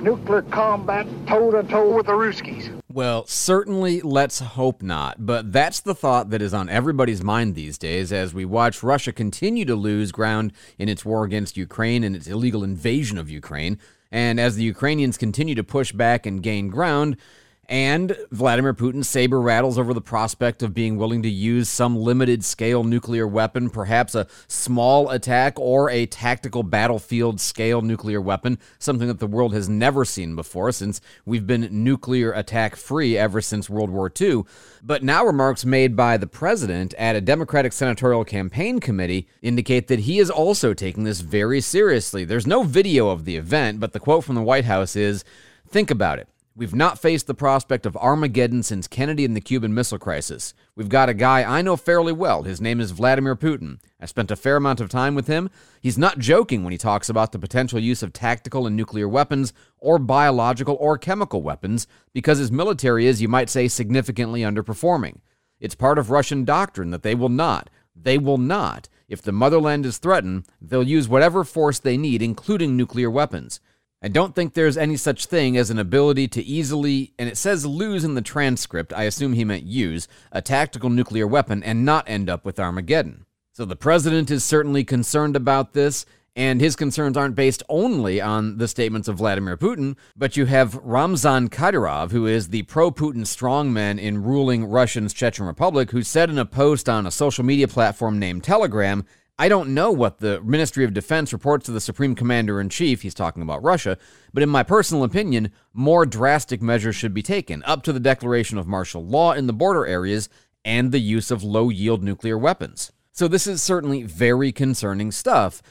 Nuclear combat toe-to-toe with the Ruskies. Well, certainly let's hope not. But that's the thought that is on everybody's mind these days as we watch Russia continue to lose ground in its war against Ukraine and its illegal invasion of Ukraine. And as the Ukrainians continue to push back and gain ground, and Vladimir Putin saber rattles over the prospect of being willing to use some limited scale nuclear weapon, perhaps a small attack or a tactical battlefield scale nuclear weapon, something that the world has never seen before since we've been nuclear attack free ever since World War II. But now remarks made by the president at a Democratic senatorial campaign committee indicate that he is also taking this very seriously. There's no video of the event, but the quote from the White House is Think about it. We've not faced the prospect of Armageddon since Kennedy and the Cuban Missile Crisis. We've got a guy I know fairly well. His name is Vladimir Putin. I spent a fair amount of time with him. He's not joking when he talks about the potential use of tactical and nuclear weapons or biological or chemical weapons because his military is, you might say, significantly underperforming. It's part of Russian doctrine that they will not, they will not, if the motherland is threatened, they'll use whatever force they need, including nuclear weapons. I don't think there's any such thing as an ability to easily, and it says lose in the transcript, I assume he meant use, a tactical nuclear weapon and not end up with Armageddon. So the president is certainly concerned about this, and his concerns aren't based only on the statements of Vladimir Putin, but you have Ramzan Kadyrov, who is the pro Putin strongman in ruling Russia's Chechen Republic, who said in a post on a social media platform named Telegram I don't know what the Ministry of Defense reports to the Supreme Commander in Chief, he's talking about Russia, but in my personal opinion, more drastic measures should be taken, up to the declaration of martial law in the border areas and the use of low yield nuclear weapons. So, this is certainly very concerning stuff.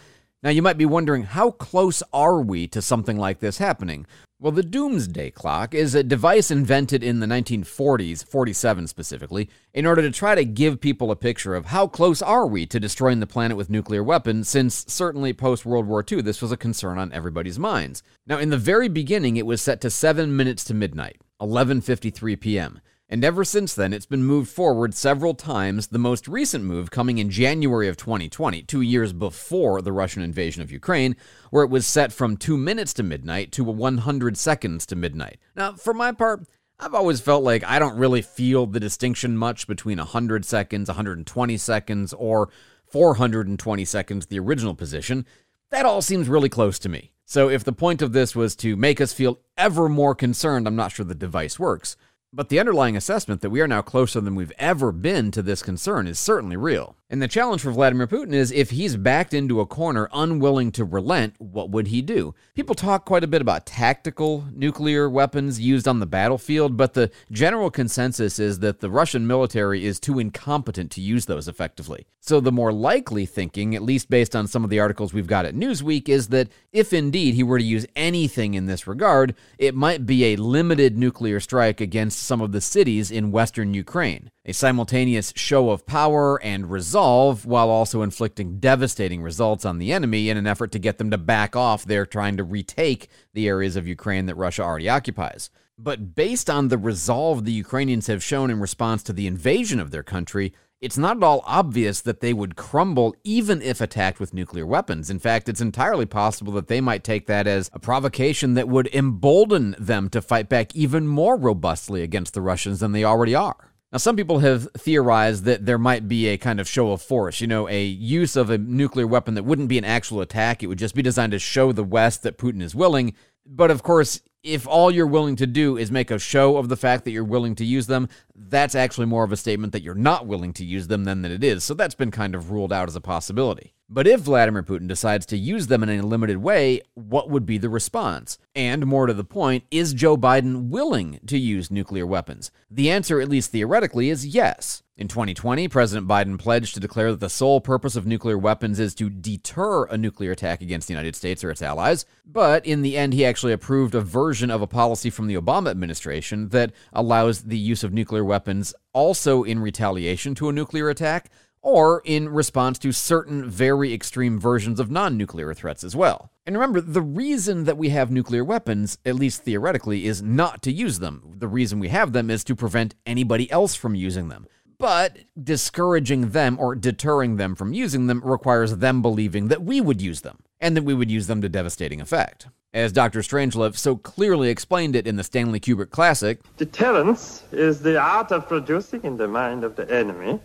Now, you might be wondering how close are we to something like this happening? Well, the doomsday clock is a device invented in the 1940s, 47 specifically, in order to try to give people a picture of how close are we to destroying the planet with nuclear weapons, since certainly post World War II this was a concern on everybody's minds. Now, in the very beginning, it was set to 7 minutes to midnight, 11:53 p.m and ever since then it's been moved forward several times, the most recent move coming in January of 2020, two years before the Russian invasion of Ukraine, where it was set from 2 minutes to midnight to 100 seconds to midnight. Now, for my part, I've always felt like I don't really feel the distinction much between 100 seconds, 120 seconds, or 420 seconds, the original position. That all seems really close to me. So, if the point of this was to make us feel ever more concerned, I'm not sure the device works. But the underlying assessment that we are now closer than we've ever been to this concern is certainly real. And the challenge for Vladimir Putin is if he's backed into a corner unwilling to relent, what would he do? People talk quite a bit about tactical nuclear weapons used on the battlefield, but the general consensus is that the Russian military is too incompetent to use those effectively. So the more likely thinking, at least based on some of the articles we've got at Newsweek, is that if indeed he were to use anything in this regard, it might be a limited nuclear strike against some of the cities in western Ukraine a simultaneous show of power and resolve while also inflicting devastating results on the enemy in an effort to get them to back off their trying to retake the areas of Ukraine that Russia already occupies. But based on the resolve the Ukrainians have shown in response to the invasion of their country, it's not at all obvious that they would crumble even if attacked with nuclear weapons. In fact, it's entirely possible that they might take that as a provocation that would embolden them to fight back even more robustly against the Russians than they already are. Now, some people have theorized that there might be a kind of show of force, you know, a use of a nuclear weapon that wouldn't be an actual attack. It would just be designed to show the West that Putin is willing. But of course, if all you're willing to do is make a show of the fact that you're willing to use them, that's actually more of a statement that you're not willing to use them than that it is. So that's been kind of ruled out as a possibility. But if Vladimir Putin decides to use them in a limited way, what would be the response? And more to the point, is Joe Biden willing to use nuclear weapons? The answer, at least theoretically, is yes. In 2020, President Biden pledged to declare that the sole purpose of nuclear weapons is to deter a nuclear attack against the United States or its allies. But in the end, he actually approved a version of a policy from the Obama administration that allows the use of nuclear weapons also in retaliation to a nuclear attack or in response to certain very extreme versions of non nuclear threats as well. And remember, the reason that we have nuclear weapons, at least theoretically, is not to use them. The reason we have them is to prevent anybody else from using them. But discouraging them or deterring them from using them requires them believing that we would use them, and that we would use them to devastating effect. As Dr. Strangelove so clearly explained it in the Stanley Kubrick classic Deterrence is the art of producing in the mind of the enemy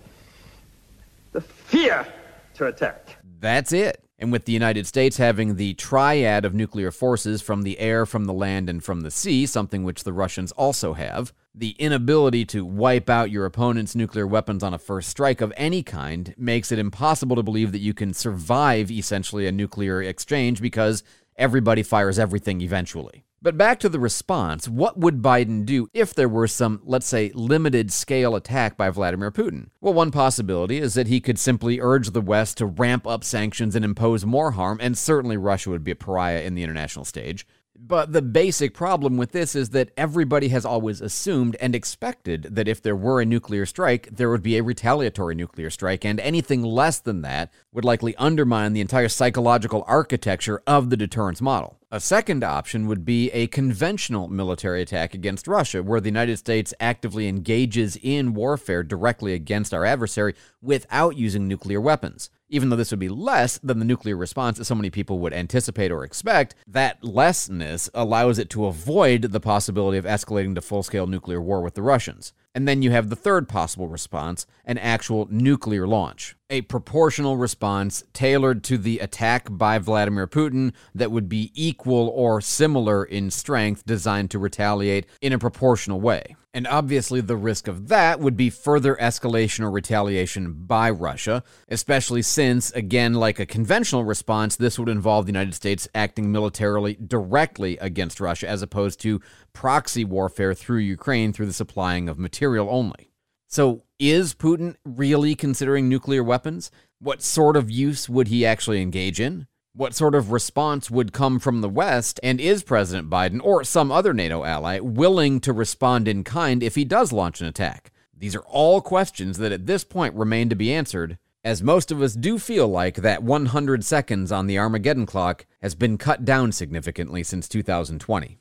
the fear to attack. That's it. And with the United States having the triad of nuclear forces from the air, from the land, and from the sea, something which the Russians also have, the inability to wipe out your opponent's nuclear weapons on a first strike of any kind makes it impossible to believe that you can survive essentially a nuclear exchange because everybody fires everything eventually. But back to the response what would Biden do if there were some, let's say, limited scale attack by Vladimir Putin? Well, one possibility is that he could simply urge the West to ramp up sanctions and impose more harm, and certainly Russia would be a pariah in the international stage. But the basic problem with this is that everybody has always assumed and expected that if there were a nuclear strike, there would be a retaliatory nuclear strike, and anything less than that would likely undermine the entire psychological architecture of the deterrence model. A second option would be a conventional military attack against Russia, where the United States actively engages in warfare directly against our adversary without using nuclear weapons. Even though this would be less than the nuclear response that so many people would anticipate or expect, that lessness allows it to avoid the possibility of escalating to full scale nuclear war with the Russians. And then you have the third possible response an actual nuclear launch. A proportional response tailored to the attack by Vladimir Putin that would be equal or similar in strength, designed to retaliate in a proportional way. And obviously, the risk of that would be further escalation or retaliation by Russia, especially since, again, like a conventional response, this would involve the United States acting militarily directly against Russia as opposed to proxy warfare through Ukraine through the supplying of material only. So, is Putin really considering nuclear weapons? What sort of use would he actually engage in? What sort of response would come from the West? And is President Biden or some other NATO ally willing to respond in kind if he does launch an attack? These are all questions that at this point remain to be answered, as most of us do feel like that 100 seconds on the Armageddon clock has been cut down significantly since 2020.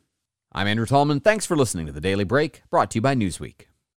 I'm Andrew Tallman. Thanks for listening to the Daily Break, brought to you by Newsweek.